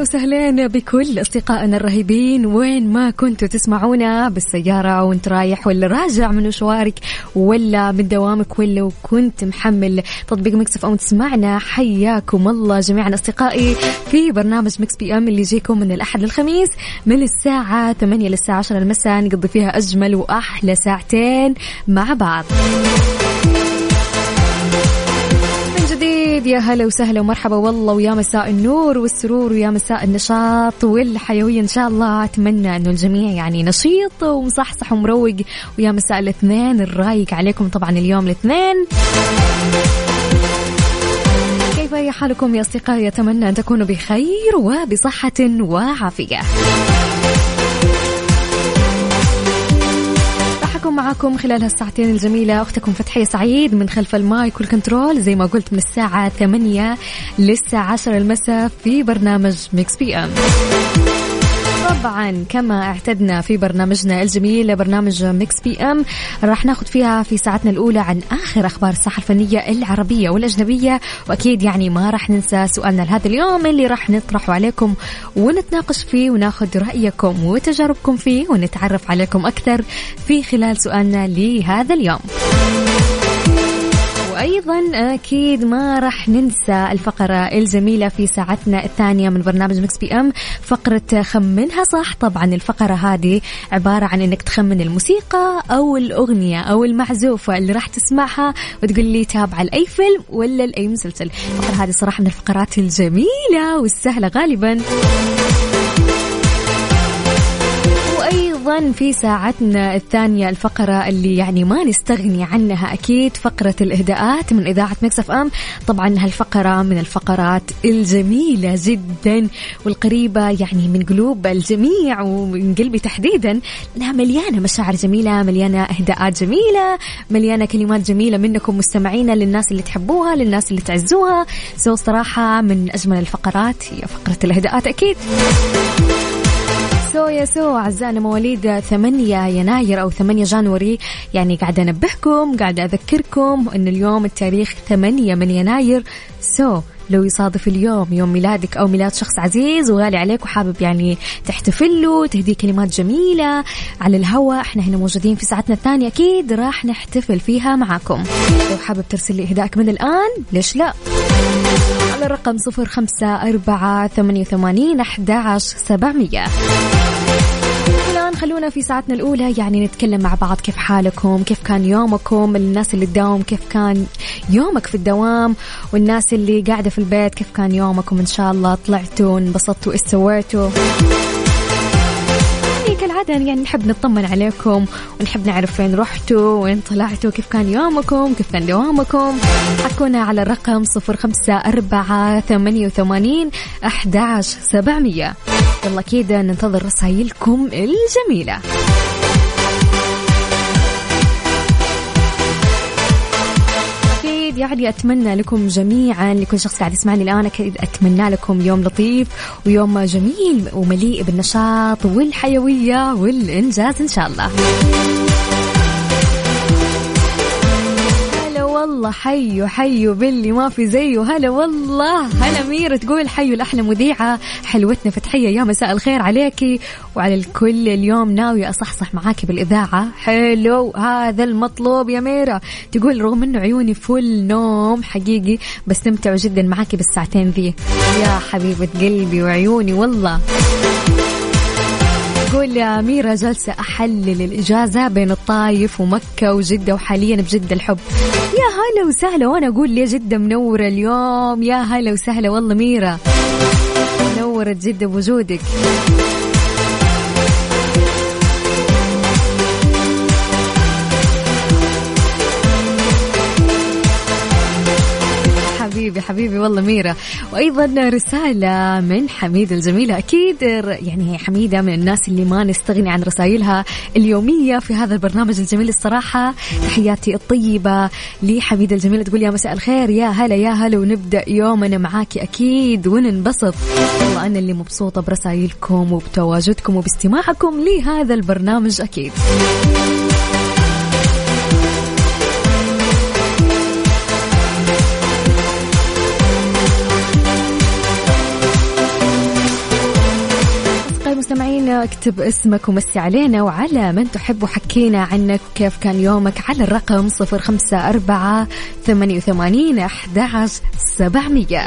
يا اهلين وسهلين بكل أصدقائنا الرهيبين. وين ما كنتوا تسمعونا بالسيارة وأنت رايح ولا راجع من مشوارك ولا من دوامك ولا وكنت محمل تطبيق Mix FM أو تسمعنا حياكم الله جميعا أصدقائي في برنامج Mix PM اللي يجيكم من الأحد للخميس من الساعة 8 للساعه 10 المساء. نقضي فيها أجمل وأحلى ساعتين مع بعض. جديد يا هلا وسهلا ومرحبا والله ويا مساء النور والسرور ويا مساء النشاط والحيوية إن شاء الله. أتمنى أنه الجميع يعني نشيط ومصحصح ومروق ويا مساء الاثنين. الرايق عليكم طبعا اليوم الاثنين. كيف حالكم يا أصدقائي؟ أتمنى أن تكونوا بخير وبصحة وعافية. راح أكون معاكم خلال هالساعتين الجميلة. أختكم فتحية سعيد من خلف المايك والكنترول. زي ما قلت من الساعة 8 للساعة 10 المساء في برنامج Mix PM طبعا كما اعتدنا في برنامجنا الجميل برنامج Mix PM. راح ناخذ فيها في ساعتنا الأولى عن آخر أخبار الساحة الفنية العربية والأجنبية. وأكيد يعني ما راح ننسى سؤالنا لهذا اليوم اللي راح نطرحه عليكم ونتناقش فيه وناخذ رأيكم وتجاربكم فيه ونتعرف عليكم أكثر في خلال سؤالنا لهذا اليوم. وأيضا أكيد ما راح ننسى الفقرة الجميلة في ساعتنا الثانية من برنامج Mix PM فقرة خمنها صح. طبعا الفقرة هذه عبارة عن إنك تخمن الموسيقى أو الأغنية أو المعزوفة اللي راح تسمعها وتقول لي تابعة لأي فيلم ولا لأي مسلسل. الفقرة هذه صراحة من الفقرات الجميلة والسهلة غالبا. وأيضا في ساعتنا الثانية الفقرة اللي يعني ما نستغني عنها أكيد فقرة الإهداءات من إذاعة Mix FM. طبعا هالفقرة من الفقرات الجميلة جدا والقريبة يعني من قلوب الجميع ومن قلبي تحديدا لأنها مليانة مشاعر جميلة مليانة إهداءات جميلة مليانة كلمات جميلة منكم مستمعينا للناس اللي تحبوها للناس اللي تعزوها. so صراحة من أجمل الفقرات هي فقرة الإهداءات أكيد. so يا so أعزائنا مواليد 8 يناير أو 8 January يعني قاعدة أنبهكم قاعدة أذكركم أن اليوم التاريخ 8 من يناير. سو لو يصادف اليوم يوم ميلادك أو ميلاد شخص عزيز وغالي عليك وحابب يعني تحتفل له تهديه كلمات جميلة على الهواء إحنا هنا موجودين في ساعتنا الثانية. أكيد راح نحتفل فيها معاكم. لو حابب ترسل لي إهدائك من الآن ليش لا؟ الرقم صفر خمسة أربعة ثمانية وثمانين أحد عشر سبعمية. الآن خلونا في ساعتنا الأولى يعني نتكلم مع بعض كيف حالكم كيف كان يومكم الناس اللي تداوم كيف كان يومك في الدوام والناس اللي قاعدة في البيت كيف كان يومكم؟ إن شاء الله طلعتوا انبسطتوا إيش سويتوا كالعادة يعني نحب نطمن عليكم ونحب نعرف فين رحتوا وين طلعتوا كيف كان يومكم كيف كان دوامكم حكونا على الرقم صفر خمسة أربعة ثمانية وثمانين أحد عشر سبعمية. يلا كده ننتظر رسائلكم الجميلة. يعني أتمنى لكم جميعا لكل شخص قاعد يسمعني الآن أكيد أتمنى لكم يوم لطيف ويوم جميل ومليء بالنشاط والحيوية والإنجاز إن شاء الله. والله حيو حيو باللي ما في زيه. هلا والله. هلا ميرة تقول حيو الأحلى مذيعة. حلوتنا فتحية يا مساء الخير عليكي. وعلى الكل اليوم ناوية أصحصح معاكي بالإذاعة. حلو. هذا المطلوب يا ميرة. تقول رغم أنه عيوني فل نوم حقيقي بستمتع جدا معاكي بالساعتين ذي. يا حبيبة قلبي وعيوني والله. تقول يا ميرا جالسة أحلل الإجازة بين الطايف ومكة وجدة وحاليا بجدة الحب. يا هلا وسهلا وأنا أقول لي جدة منورة اليوم. يا هلا وسهلا والله ميرا نورت جدة بوجودك. حبيبي والله ميرا وأيضا رسالة من حميده الجميلة. أكيد يعني حميدة من الناس اللي ما نستغني عن رسائلها اليومية في هذا البرنامج الجميل الصراحة. تحياتي الطيبة لحميده الجميلة. تقول يا مساء الخير يا هلا يا هلا ونبدأ يومنا معاكي أكيد وننبسط. والله أنا اللي مبسوطة برسائلكم وبتواجدكم وباستماعكم لهذا البرنامج أكيد. اكتب اسمك ومسي علينا وعلى من تحب وحكينا عنك كيف كان يومك على الرقم صفر خمسة أربعة ثمانية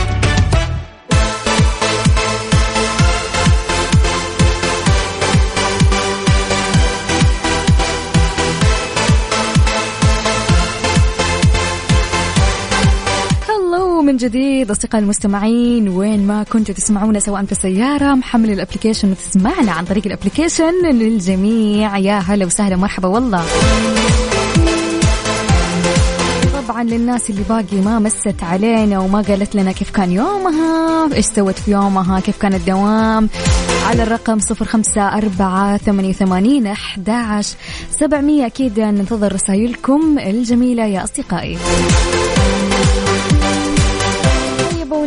من جديد أصدقائي المستمعين وين ما كنتوا تسمعونا سواء في السيارة محمل ال application وتسمعنا عن طريق ال application للجميع. يا هلا وسهلا مرحبا والله. طبعا للناس اللي باقي ما مست علينا وما قالت لنا كيف كان يومها إيش سوت في يومها كيف كان الدوام؟ على الرقم صفر خمسة أربعة ثمانية وثمانين أحد سبعمية أكيد ننتظر رسائلكم الجميلة يا أصدقائي.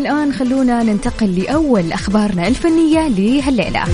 والآن خلونا ننتقل لأول أخبارنا الفنية لهالليلة.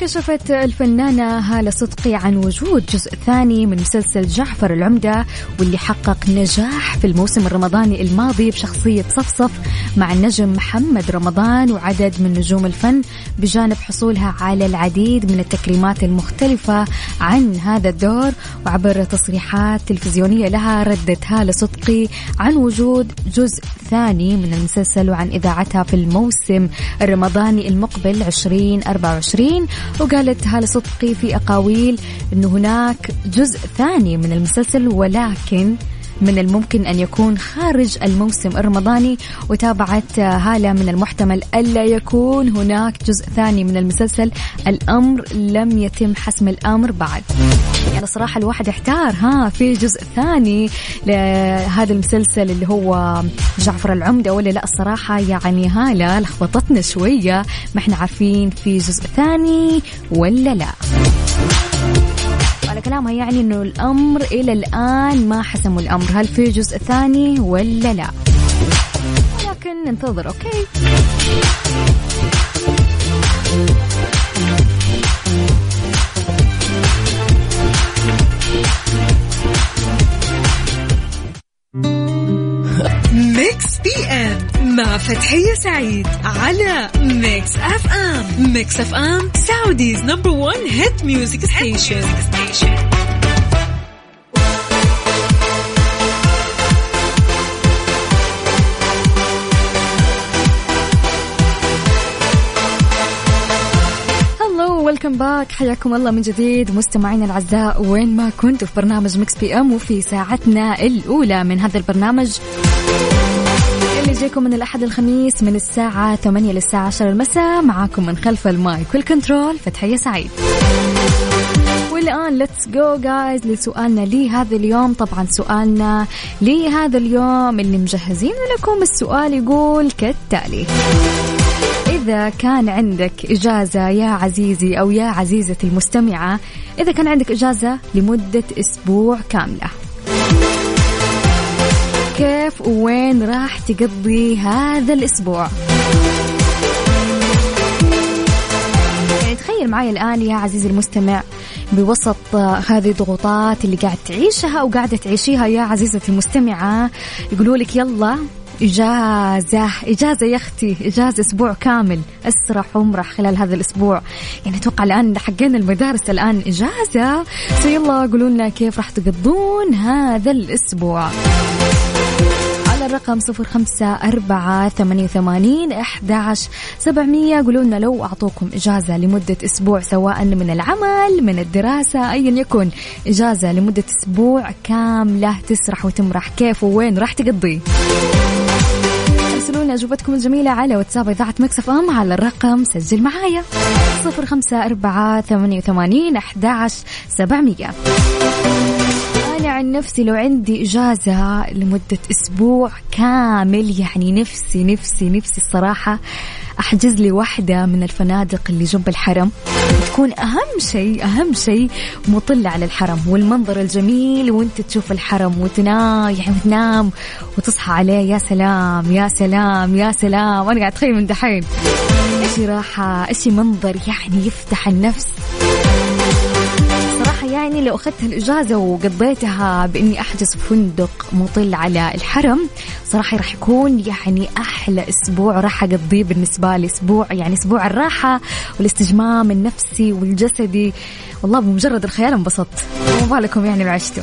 كشفت الفنانة هالة صدقي عن وجود جزء ثاني من مسلسل جعفر العمدة واللي حقق نجاح في الموسم الرمضاني الماضي بشخصية صفصف مع النجم محمد رمضان وعدد من نجوم الفن بجانب حصولها على العديد من التكريمات المختلفة عن هذا الدور. وعبر تصريحات تلفزيونية لها ردت هالة صدقي عن وجود جزء ثاني من المسلسل وعن إذاعتها في الموسم الرمضاني المقبل 2024 وقالت هالة صدقي في أقاويل أنه هناك جزء ثاني من المسلسل ولكن من الممكن أن يكون خارج الموسم الرمضاني وتابعت هالة من المحتمل ألا يكون هناك جزء ثاني من المسلسل الأمر لم يتم حسم الأمر بعد. يعني صراحة الواحد احتار ها في جزء ثاني لهذا المسلسل اللي هو جعفر العمدة ولا لا الصراحة يعني هالة لخبطتنا شوية ما إحنا عارفين في جزء ثاني ولا لا. على كلامها يعني إنه الأمر إلى الآن ما حسموا الأمر هل في جزء ثاني ولا لا؟ ولكن ننتظر أوكي؟ فتحية سعيد على Mix FM Mix FM Saudi's number 1 hit music station welcome back حياكم الله من جديد. مستمعينا الأعزاء وين ما كنتوا في برنامج Mix PM وفي ساعتنا الأولى من هذا البرنامج. يجيكم من الأحد الخميس من الساعة 8 للساعة 10 المساء. معاكم من خلف ال mic وال control فتحية سعيد. والآن let's go guys لسؤالنا لهذا اليوم. طبعا سؤالنا لهذا اليوم اللي مجهزين لكم السؤال يقول كالتالي إذا كان عندك إجازة يا عزيزي أو يا عزيزتي المستمعة إذا كان عندك إجازة لمدة أسبوع كاملة كيف وين راح تقضي هذا الأسبوع؟ تخيل معي الآن يا عزيزي المستمع بوسط هذه الضغوطات اللي قاعد تعيشها أو قاعدة تعيشيها يا عزيزتي المستمعة. يقولوا لك يلا إجازة إجازة يا أختي إجازة أسبوع كامل أسرح وامرح خلال هذا الأسبوع. يعني أتوقع الآن حقين المدارس الآن إجازة. فيلا قولوا لنا كيف راح تقضون هذا الأسبوع. على الرقم صفر خمسة أربعة ثمانية وثمانين أحد سبعمية. قولوا لنا لو أعطوكم إجازة لمدة أسبوع سواء من العمل من الدراسة أيا يكن. إجازة لمدة أسبوع كاملة تسرح وتمرح. كيف ووين راح تقضي؟ ارسلوا لنا أجوبتكم الجميلة على واتساب إذاعة مكسف إم على الرقم سجل معايا. صفر خمسة أربعة ثمانية وثمانين احداش سبعمئه أنا عن نفسي لو عندي إجازة لمدة أسبوع كامل يعني نفسي نفسي نفسي الصراحة أحجز لي واحدة من الفنادق اللي جنب الحرم. تكون أهم شيء أهم شيء مطلة على الحرم والمنظر الجميل وأنت تشوف الحرم وتنام يعني وتنام وتصحى عليه. يا سلام يا سلام يا سلام. أنا قاعد أتخيل من دحين. إيش راحة إيش منظر يعني يفتح النفس. صراحة يعني لو أخذت الإجازة وقضيتها بإني أحجز فندق مطل على الحرم صراحة راح يكون يعني أحلى أسبوع راح أقضيه بالنسبة لي. أسبوع يعني أسبوع الراحة والاستجمام النفسي والجسدي. والله بمجرد الخيال انبسطت. وما بالكم يعني بعشته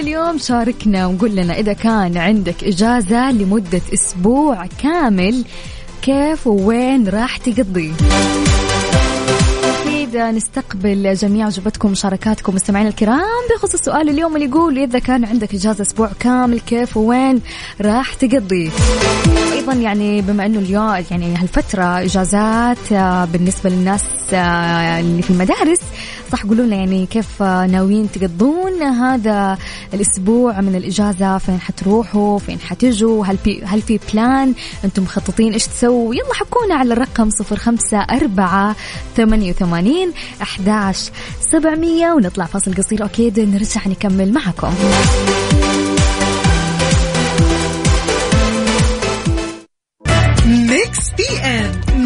اليوم شاركنا وقول لنا إذا كان عندك إجازة لمدة أسبوع كامل كيف ووين راح تقضي. أكيد نستقبل جميع أجوبتكم مشاركاتكم مستمعينا الكرام بخصوص السؤال اليوم اللي يقول إذا كان عندك إجازة أسبوع كامل كيف ووين راح تقضي؟ أيضا يعني بما أنه اليوم يعني هالفترة إجازات آه، بالنسبة للناس آه، اللي في المدارس صح قولوا لنا يعني كيف ناويين تقضون هذا الأسبوع من الإجازة؟ فين حتروحوا؟ فين حتجوا؟ هل في هل في بلان أنتم مخططين إيش تسووا؟ يلا حكونا على الرقم صفر خمسة أربعة ثمانية وثمانين أحداش سبعمية ونطلع فاصل قصير أكيد نرجع نكمل معكم.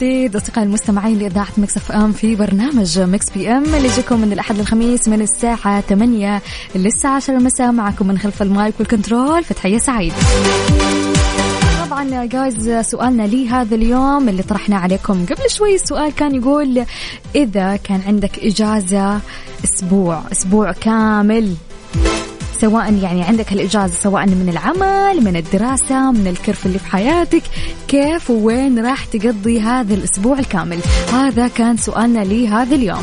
جديد أصدقائي المستمعين لإذاعة Mix FM في برنامج Mix PM اللي يجيكم من الأحد للخميس من الساعة 8 للساعة 10 المساء معكم من خلف ال mic وال control فتحية سعيد. طبعا guys سؤالنا لي هذا اليوم اللي طرحناه عليكم قبل شوي السؤال كان يقول إذا كان عندك إجازة أسبوع أسبوع كامل. سواء يعني عندك الإجازة سواء من العمل من الدراسة من الكرف اللي في حياتك كيف ووين راح تقضي هذا الأسبوع الكامل؟ هذا كان سؤالنا لي هذا اليوم.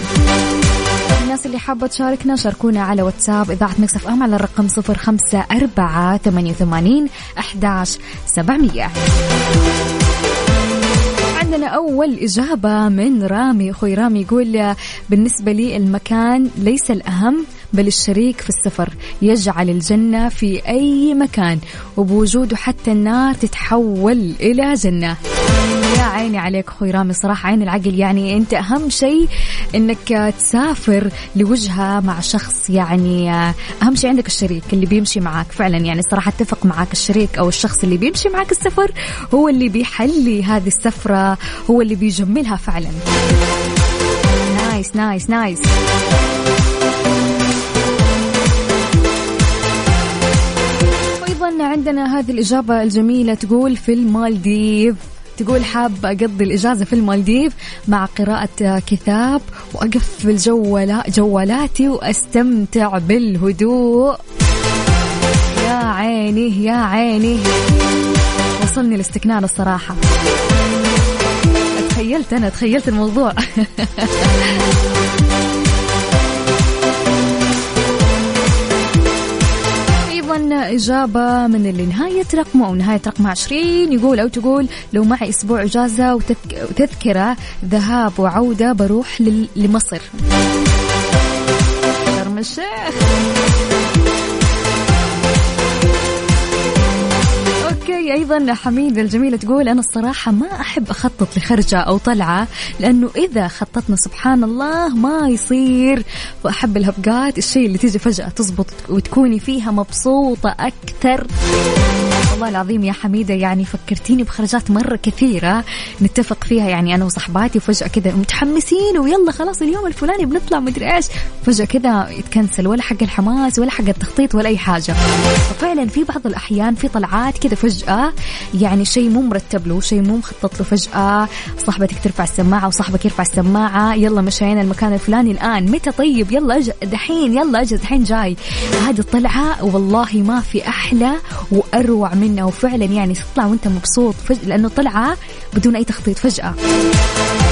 الناس اللي حابة تشاركنا شاركونا على واتساب إذاعة مكسف أم على الرقم صفر خمسة أربعة ثمانية وثمانين أحداش سبعمية. عندنا أول إجابة من رامي. أخوي رامي يقول بالنسبة لي المكان ليس الأهم بل الشريك في السفر يجعل الجنة في أي مكان وبوجوده حتى النار تتحول إلى جنة. يا عيني عليك أخوي رامي صراحة عين العقل. يعني أنت أهم شيء إنك تسافر لوجهة مع شخص يعني أهم شيء عندك الشريك اللي بيمشي معك فعلا يعني صراحة أتفق معك الشريك أو الشخص اللي بيمشي معك السفر هو اللي بيحلي هذه السفرة هو اللي بيجملها فعلا. nice nice nice وأيضا عندنا هذه الإجابة الجميلة تقول في المالديف. تقول حاب أقضي الإجازة في المالديف مع قراءة كتاب وأقفل جوالاتي وأستمتع بالهدوء. يا عيني يا عيني. وصلني الاستكنان الصراحة. تخيلت أنا تخيلت الموضوع. أيضا إجابة من اللي نهاية رقمه أو نهاية رقمه 20 يقول أو تقول لو معي أسبوع إجازة وتذك- وتذكرة ذهاب وعودة بروح لمصر. شرم الشيخ. أيضا حميد الجميلة تقول أنا الصراحة ما أحب أخطط لخرجة أو طلعة لأنه إذا خططنا سبحان الله ما يصير. وأحب الهبقات الشيء اللي تيجي فجأة تزبط وتكوني فيها مبسوطة أكثر. والله العظيم يا حميدة يعني فكرتيني بخرجات مرة كثيرة نتفق فيها يعني أنا وصحباتي وفجأة كذا متحمسين ويلا خلاص اليوم الفلاني بنطلع مدري إيش فجأة كذا يتكنسل ولا حق الحماس ولا حق التخطيط ولا أي حاجة. ففعلا في بعض الأحيان في طلعات كذا فجأة يعني شيء مو مرتب له شيء مو مخطط له فجأة صاحبتك ترفع السماعة وصاحبك يرفع السماعة يلا مشينا المكان الفلاني الآن متى طيب؟ يلا أج... دحين يلا أجل دحين جاي. هذه الطلعة والله ما في أحلى وأروع منها وفعلا يعني تطلع وأنت مبسوط فج... لأنه طلعة بدون أي تخطيط فجأة.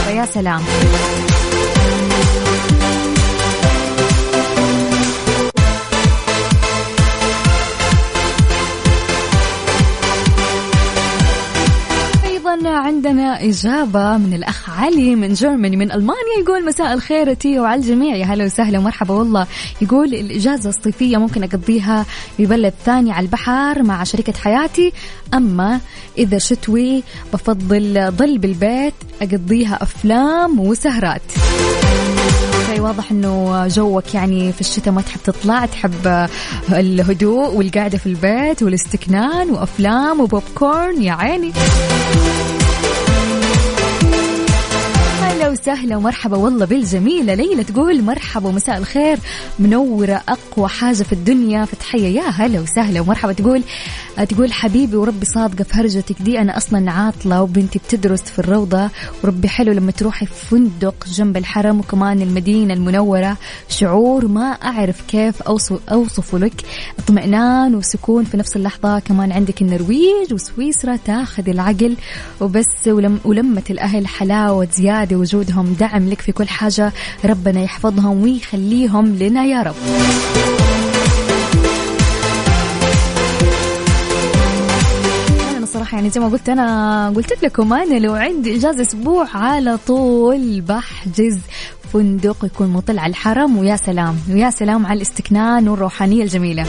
فيا سلام. أيضا عندنا إجابة من الأخ علي من Germany من ألمانيا يقول مساء الخير تي وعلى الجميع. يا هلا وسهلا ومرحبا والله. يقول الإجازة الصيفية ممكن أقضيها ببلد ثاني على البحر مع شريكة حياتي. أما إذا شتوي بفضل ضل بالبيت أقضيها أفلام وسهرات. شيء واضح إنه جوك يعني في الشتاء ما تحب تطلع تحب الهدوء والقعدة في البيت والاستكنان وأفلام وبوب كورن. يا عيني. هلا وسهلا ومرحبا. والله بالجميلة ليلى تقول مرحبا ومساء الخير. منورة أقوى حاجة في الدنيا فتحية. يا هلا وسهلا ومرحبا. تقول تقول حبيبي وربي صادقة في هرجتك دي. أنا أصلا عاطلة وبنتي بتدرس في الروضة. وربي حلو لما تروحي في فندق جنب الحرم وكمان المدينة المنورة. شعور ما أعرف كيف أوصف أوصفه لك. اطمئنان وسكون في نفس اللحظة. كمان عندك النرويج وسويسرا تاخذ العقل. وبس ولم ولمة الأهل حلاوة زيادة وجودهم دعم لك في كل حاجة. ربنا يحفظهم ويخليهم لنا يا رب. صراحة يعني زي ما قلت أنا قلت لكم أنا لو عندي إجازة أسبوع على طول بحجز فندق يكون مطل على الحرم. ويا سلام. ويا سلام على الاستكنان والروحانية الجميلة.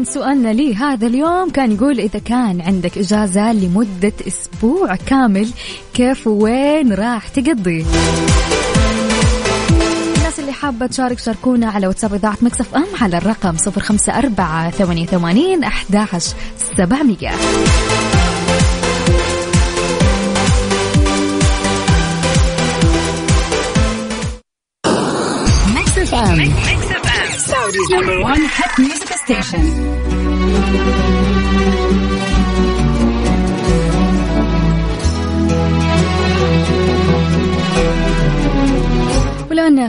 طبعا سؤالنا لي هذا اليوم كان يقول إذا كان عندك إجازة لمدة أسبوع كامل كيف وين راح تقضي الناس اللي حابة تشارك شاركونا على واتساب إذاعة مكسف أم على الرقم صفر خمسة أربعة ثمانية ثمانين أحداش سبعمية Mix FM. Mix FM. Saudi's number one hit music station.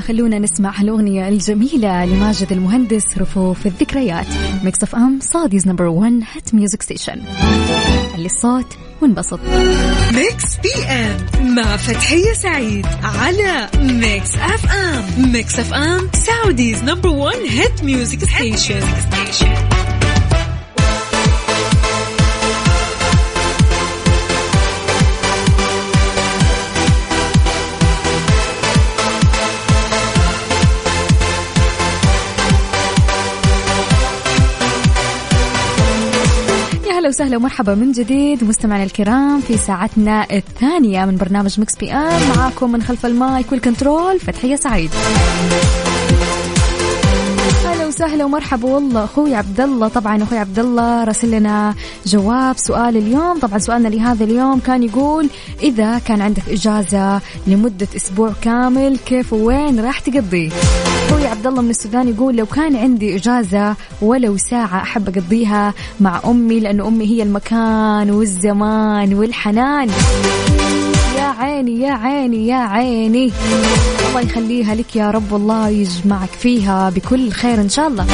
خلونا نسمع هالأغنية الجميلة لماجد المهندس رفوف الذكريات. Mix FM Saudi's number 1 hit music station علي الصوت وانبسط. Mix PM مع فتحية سعيد على Mix FM Mix FM Saudi's number 1 hit music station وسهلا ومرحبا من جديد مستمعينا الكرام في ساعتنا الثانية من برنامج Mix PM معاكم من خلف ال mic وال control فتحية سعيد. وسهلا ومرحبا والله. أخوي عبد الله طبعا أخوي عبد الله راسل لنا جواب سؤال اليوم. طبعا سؤالنا لهذا اليوم كان يقول إذا كان عندك إجازة لمدة أسبوع كامل كيف وين راح تقضيه أخوي عبد الله من السودان يقول لو كان عندي إجازة ولو ساعه أحب أقضيها مع أمي لأنه أمي هي المكان والزمان والحنان. عيني يا عيني يا عيني. الله يخليها لك يا رب والله يجمعك فيها بكل خير إن شاء الله.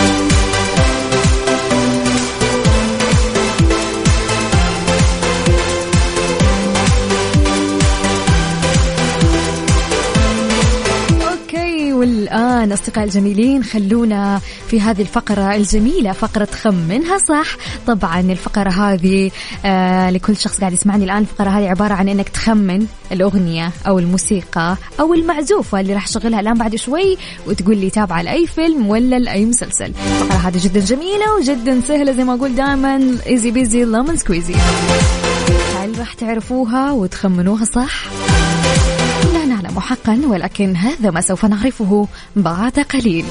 طبعا الجميلين خلونا في هذه الفقرة الجميلة فقرة خمنها صح؟ طبعا الفقرة هذه آه لكل شخص قاعد يسمعني الآن الفقرة هذه عبارة عن أنك تخمن الأغنية أو الموسيقى أو المعزوفة اللي راح أشغلها الآن بعد شوي وتقول لي تابعة لأي فيلم ولا لأي مسلسل. الفقرة هذه جدا جميلة وجدا سهلة زي ما أقول دائما easy peasy lemon squeezy هل راح تعرفوها وتخمنوها صح؟ حقا ولكن هذا ما سوف نعرفه بعد قليل.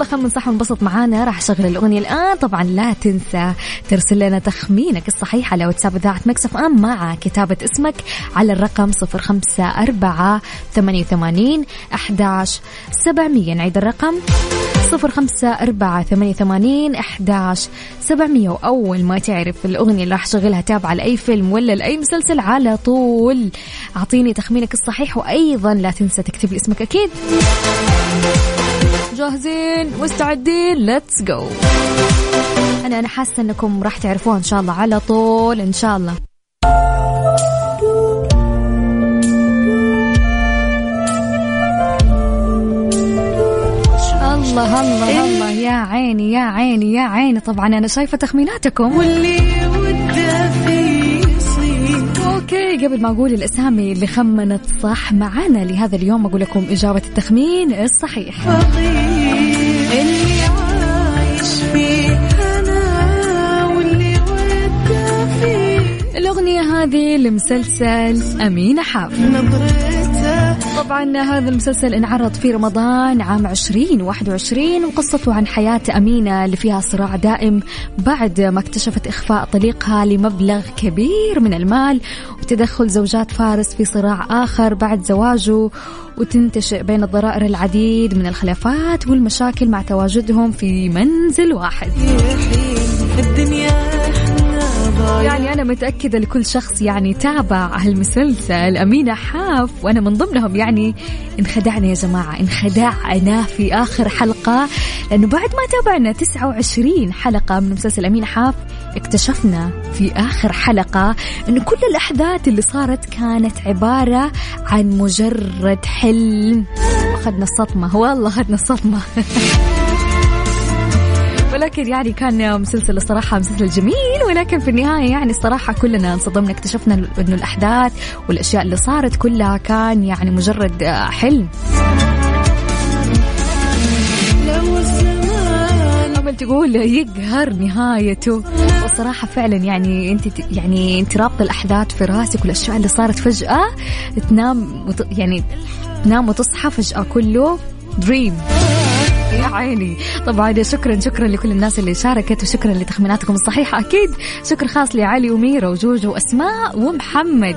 يلا خمن صح ونبسط معانا. راح أشغل الأغنية الآن. طبعا لا تنسى ترسل لنا تخمينك الصحيح على واتساب إذاعة مكسف إم مع كتابة اسمك على الرقم 054 88 11 700 نعيد الرقم. صفر خمسة أربعة ثمانية ثمانين أحداش سبعمية. وأول ما تعرف الأغنية اللي راح شغلها تابعة لأي فيلم ولا لأي مسلسل على طول. أعطيني تخمينك الصحيح. وأيضا لا تنسى تكتب لي اسمك أكيد. جاهزين مستعدين ليتس جو أنا أنا حاسة أنكم راح تعرفوها إن شاء الله على طول إن شاء الله. الله الله الله. يا عيني يا عيني يا عيني. طبعا أنا شايفة تخميناتكم. واللي ودة في يصير. أوكي قبل ما أقول الأسامي اللي خمنت صح معانا لهذا اليوم أقول لكم إجابة التخمين الصحيح. فقير هذه لمسلسل أمينة حاف نظرته طبعا هذا المسلسل انعرض في رمضان عام 2021 وقصته عن حياة أمينة اللي فيها صراع دائم بعد ما اكتشفت إخفاء طليقها لمبلغ كبير من المال وتدخل زوجات فارس في صراع آخر بعد زواجه وتنتشئ بين الضرائر العديد من الخلافات والمشاكل مع تواجدهم في منزل واحد. الدنيا يعني أنا متأكدة لكل شخص يعني تابع هالمسلسل. أمينة حاف وأنا من ضمنهم يعني انخدعنا يا جماعة انخدعنا في آخر حلقة لأنه بعد ما تابعنا 29 حلقة من مسلسل أمينة حاف اكتشفنا في آخر حلقة أنه كل الأحداث اللي صارت كانت عبارة عن مجرد حلم. أخذنا الصدمة والله أخذنا الصدمة. ولكن يعني كان مسلسل الصراحة مسلسل جميل ولكن في النهاية يعني الصراحة كلنا انصدمنا اكتشفنا انه الأحداث والأشياء اللي صارت كلها كان يعني مجرد آه، حلم تقول يقهر نهايته والصراحة فعلا يعني أنت يعني أنت رابطة الأحداث في راسك والأشياء اللي صارت فجأة تنام. يعني تنام وتصحى فجأة كله دريم عيني. طبعا شكرا شكرا لكل الناس اللي شاركت وشكرا لتخميناتكم الصحيحة أكيد. شكر خاص لعلي وميرا وجوجو وأسماء ومحمد.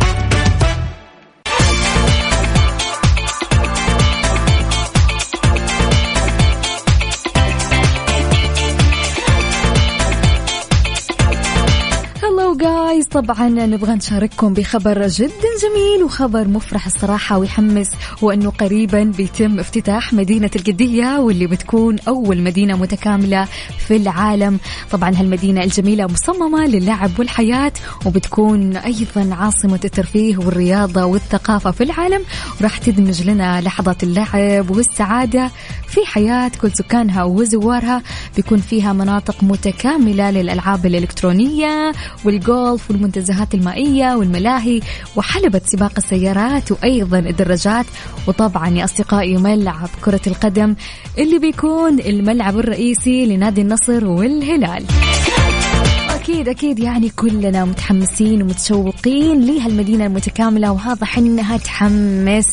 طبعا نبغى نشارككم بخبر جدا جميل وخبر مفرح الصراحة ويحمس وأنه قريبا بيتم افتتاح مدينة القدية واللي بتكون أول مدينة متكاملة في العالم. طبعا هالمدينة الجميلة مصممة للعب والحياة وبتكون أيضا عاصمة الترفيه والرياضة والثقافة في العالم. وراح تدمج لنا لحظات اللعب والسعادة في حياة كل سكانها وزوارها. بيكون فيها مناطق متكاملة للألعاب الإلكترونية والجولف والمنتزهات المائية والملاهي وحلبة سباق السيارات وأيضا الدراجات. وطبعا يا أصدقائي ملعب كرة القدم اللي بيكون الملعب الرئيسي لنادي النصر والهلال. أكيد أكيد يعني كلنا متحمسين ومتشوقين لهالمدينة المتكاملة. وواضح إنها تحمس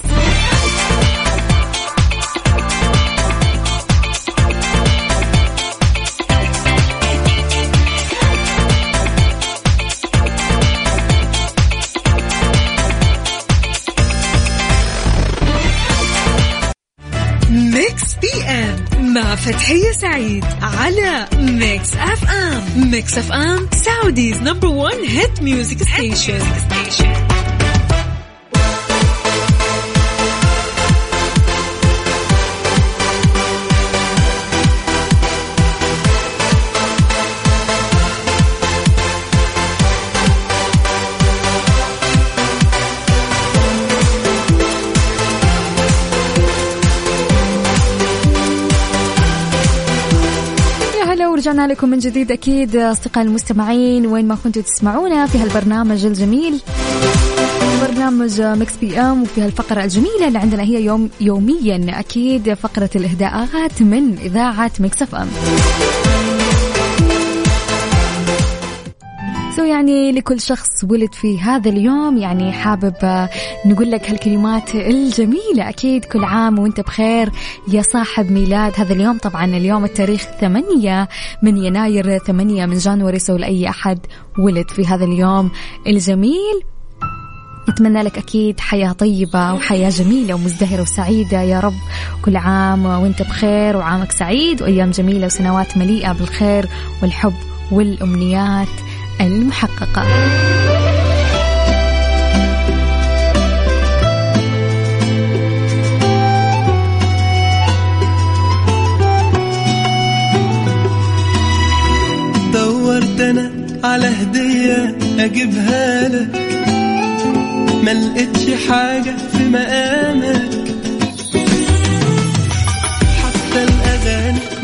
فتحية سعيد على Mix FM Mix FM Saudi's number 1 hit music station يا هلا ورجعنا لكم من جديد أكيد أصدقائي المستمعين وين ما كنتوا تسمعونا في هالبرنامج الجميل برنامج Mix PM وفي هالفقرة الجميلة اللي عندنا هي يوم يوميا أكيد فقرة الإهداءات من إذاعة Mix FM. so يعني لكل شخص ولد في هذا اليوم يعني حابب آه، نقول لك هالكلمات الجميلة. أكيد كل عام وأنت بخير يا صاحب ميلاد. هذا اليوم طبعا اليوم التاريخ 8 من يناير 8 من جانوري. سو لأي أحد ولد في هذا اليوم الجميل. نتمنى لك أكيد حياة طيبة وحياة جميلة ومزدهرة وسعيدة يا رب. كل عام وأنت بخير وعامك سعيد وأيام جميلة وسنوات مليئة بالخير والحب والأمنيات. المحققة. دورت أنا على هدية أجيبها لك. ما لقيتش حاجة في مقامك. حتى الاغاني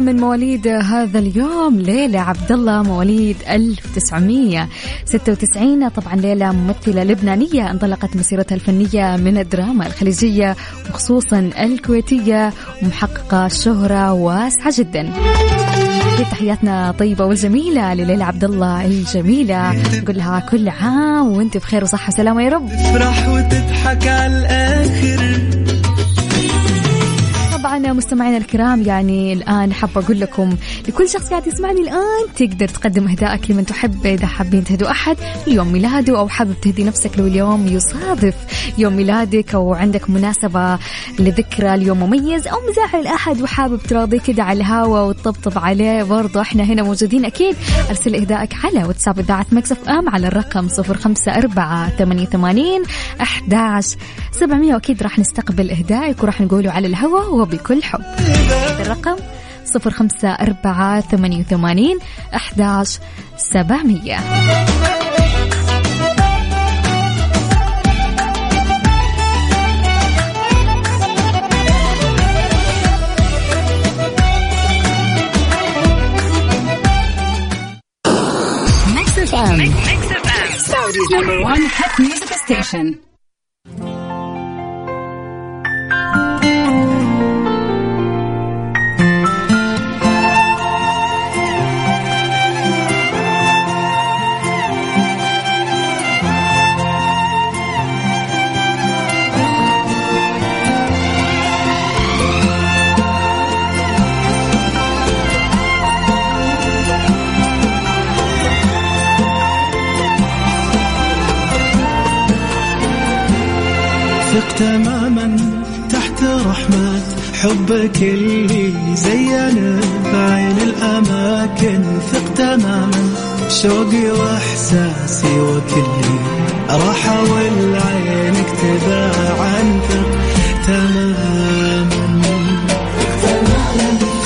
من مواليد هذا اليوم ليلى عبد الله مواليد 1996 طبعا ليلى ممثلة لبنانية انطلقت مسيرتها الفنية من الدراما الخليجية وخصوصا الكويتية ومحققة شهرة واسعة جدا. تحياتنا طيبة والجميلة لليلى عبد الله الجميلة. نقول لها كل عام وانت بخير وصحة وسلامة يا رب. تفرح وتضحك على الآخر. طبعا مستمعينا الكرام يعني الآن حابه أقول لكم لكل شخص قاعد يسمعني الآن تقدر تقدم أهدائك لمن تحب إذا حابين تهدوا أحد اليوم ميلاده أو حابب تهدي نفسك لو اليوم يصادف يوم ميلادك أو عندك مناسبة لذكرى اليوم مميز أو مزاحل احد وحابب تراضيه كده على الهوا وتطبطب عليه برضه إحنا هنا موجودين أكيد. أرسل أهدائك على واتساب إذاعة مكسف إم على الرقم 054 88 11 700 واكيد راح نستقبل اهدائك وراح نقوله على الهوا وبكل حب الرقم صفر خمسة أربعة ثمانية وثمانين أحداش سبعمية. Saudi's number one hit music station. ثق تماما تحت رحمة. حبك اللي زين بعين الأماكن ثق تماما. شوقي وإحساسي وكلي راح والعينك تباعا ثق تماما.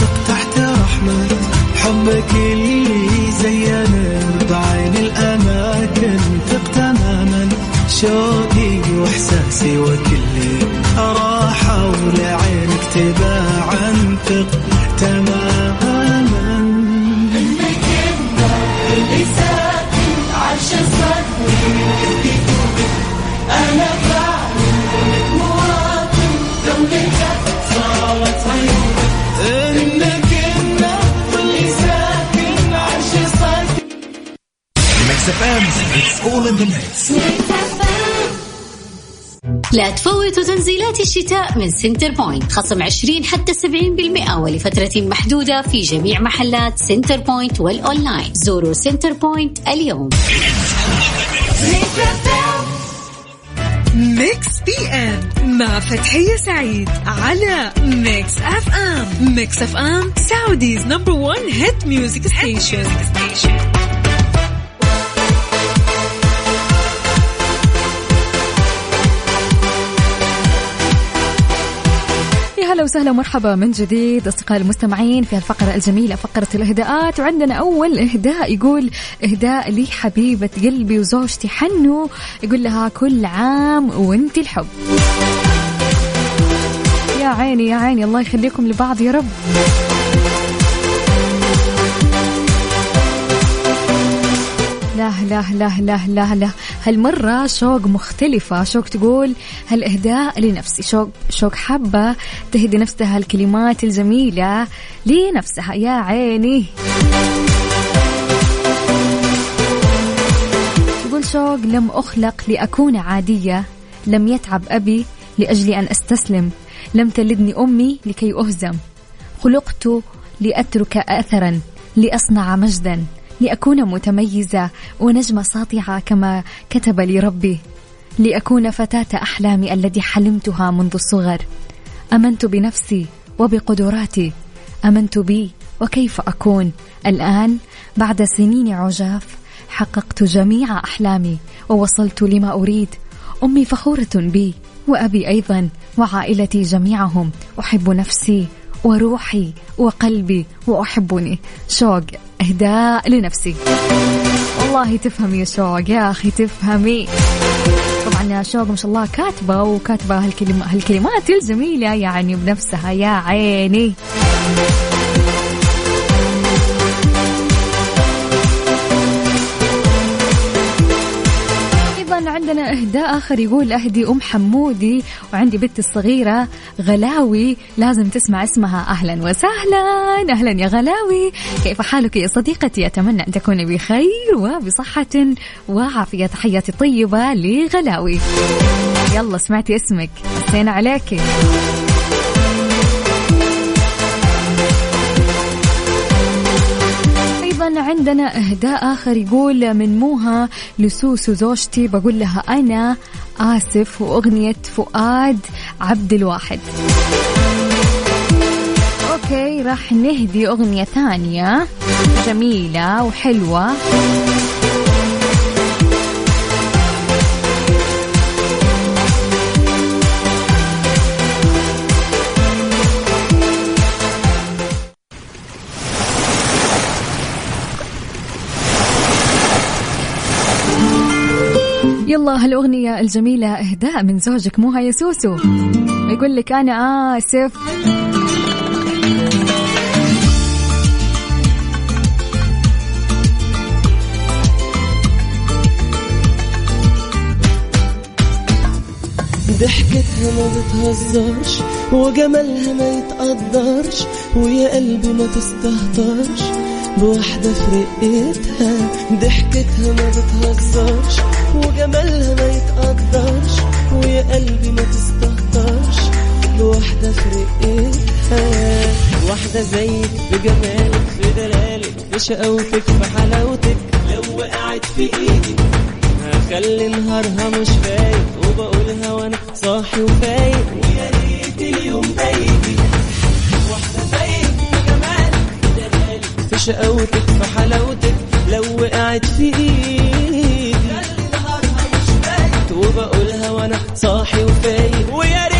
ثق تحت رحمة. حبك اللي زين بعين الأماكن شوقي وإحساسي وكلي راحة ولعينك تباعا ثق تماما انك اللي ساكن عرش صدري Mix FM, it's all in the mix. لا تفوتوا تنزيلات الشتاء من Centrepoint. خصم 20 حتى 70% ولفترة محدودة في جميع محلات Centrepoint وال online. زوروا Centrepoint اليوم. Mix PM مع فتحية سعيد على Mix FM. Mix FM Saudi's number 1 hit music station. هلا وسهلا ومرحبا من جديد أصدقائي المستمعين في الفقرة الجميلة فقرة الإهداءات. وعندنا أول إهداء يقول إهداء لي حبيبة قلبي وزوجتي حنو. يقول لها كل عام وانت الحب. يا عيني يا عيني الله يخليكم لبعض يا رب. لا لا لا لا لا لا. هالمرة شوق مختلفة شوق تقول هالإهداء لنفسي شوق شوق حابة تهدي نفسها الكلمات الجميلة لنفسها. يا عيني. تقول شوق لم أخلق لأكون عادية لم يتعب أبي لأجل أن أستسلم لم تلدني أمي لكي أهزم خلقت لأترك أثرا لأصنع مجدا. لأكون متميزة ونجمة ساطعة كما كتب لي ربي لأكون فتاة أحلامي التي حلمتها منذ الصغر. أمنت بنفسي وبقدراتي أمنت بي وكيف أكون. الآن بعد سنين عجاف حققت جميع أحلامي ووصلت لما أريد. أمي فخورة بي وأبي أيضا وعائلتي جميعهم. أحب نفسي وروحي وقلبي وأحبني. شوق. إهداء لنفسي. والله تفهمي يا شوق يا أخي تفهمي. طبعا يا شوق ما شاء الله كاتبة وكاتبة هالكلمات الجميلة يعني بنفسها يا عيني. عندنا إهداء آخر يقول أهدي أم حمودي وعندي بنتي الصغيرة غلاوي لازم تسمع اسمها. أهلا وسهلا. أهلا يا غلاوي. كيف حالك يا صديقتي؟ أتمنى أن تكوني بخير وبصحة وعافية. تحياتي طيبه لغلاوي. يلا سمعتي اسمك. حسينا عليكي. عندنا إهداء آخر يقول من موها لسوسو زوجتي. بقول لها أنا آسف وأغنية فؤاد عبد الواحد. أوكي راح نهدي أغنية ثانية. جميلة وحلوة. يلا هالأغنية الجميلة إهداء من زوجك موها يا سوسو. يقول لك أنا آسف. ضحكتها ما بتهزرش وجمالها ما يتقدرش ويا قلبي ما تستهترش. بواحدة في رقتها ضحكتها ما بتهزرش. وجمالها ما يتقدرش ويا قلبي ما تستهترش. بواحدة في رقتها واحدة زيك بجمالك في دلالك في شقاوتك في حلاوتك. لو وقعت في إيدي هخلي نهارها مش فايق وبقولها وأنا صاحي وفايق. ويا ريت اليوم يجي واحدة زيك بجمالك في دلالك في شقاوتك في حلاوتك. لو وقعت في إيدي وبقولها وأنا صاحي وفايق. ويا